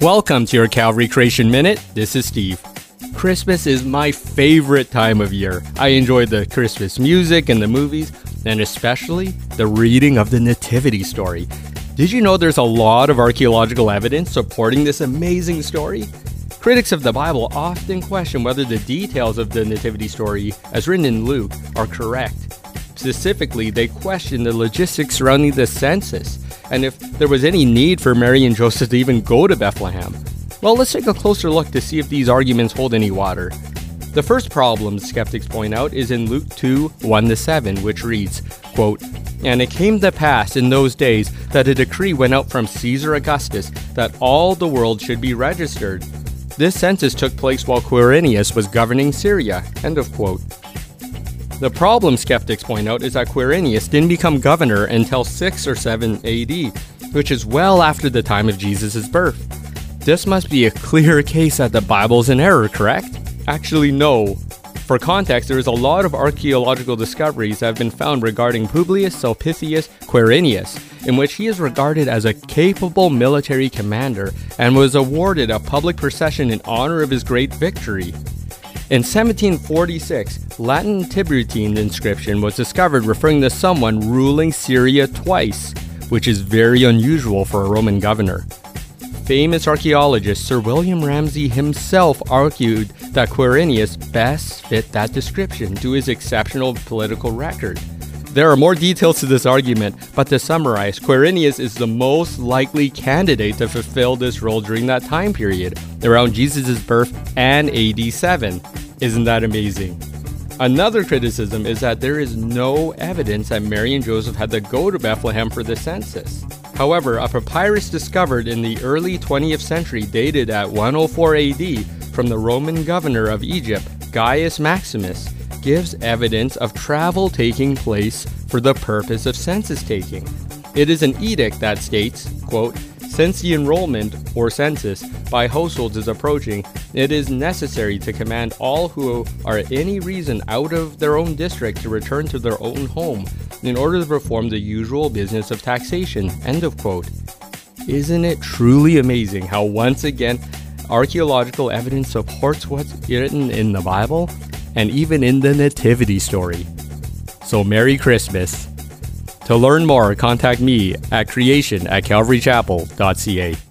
Welcome to your Calvary Creation Minute. This is Steve. Christmas is my favorite time of year. I enjoy the Christmas music and the movies, and especially the reading of the Nativity story. Did you know there's a lot of archaeological evidence supporting this amazing story? Critics of the Bible often question whether the details of the Nativity story, as written in Luke, are correct. Specifically, they question the logistics surrounding the census and if there was any need for Mary and Joseph to even go to Bethlehem. Well, let's take a closer look to see if these arguments hold any water. The first problem, skeptics point out, is in Luke 2 1 7, which reads, quote, And it came to pass in those days that a decree went out from Caesar Augustus that all the world should be registered. This census took place while Quirinius was governing Syria. End of quote. The problem, skeptics point out, is that Quirinius didn't become governor until 6 or 7 AD, which is well after the time of Jesus' birth. This must be a clear case that the Bible's in error, correct? Actually, no. For context, there is a lot of archaeological discoveries that have been found regarding Publius Sulpicius Quirinius, in which he is regarded as a capable military commander and was awarded a public procession in honor of his great victory. In 1746, Latin Tiburtine inscription was discovered referring to someone ruling Syria twice, which is very unusual for a Roman governor. Famous archaeologist Sir William Ramsay himself argued that Quirinius best fit that description to his exceptional political record. There are more details to this argument, but to summarize, Quirinius is the most likely candidate to fulfill this role during that time period, around Jesus' birth and AD 7. Isn't that amazing? Another criticism is that there is no evidence that Mary and Joseph had to go to Bethlehem for the census. However, a papyrus discovered in the early 20th century, dated at 104 AD, from the Roman governor of Egypt, Gaius Maximus, gives evidence of travel taking place for the purpose of census taking. It is an edict that states, quote, since the enrollment or census by households is approaching, it is necessary to command all who are any reason out of their own district to return to their own home in order to perform the usual business of taxation. End of quote. Isn't it truly amazing how once again archaeological evidence supports what's written in the Bible and even in the Nativity story? So, Merry Christmas. To learn more, contact me at creation at calvarychapel.ca.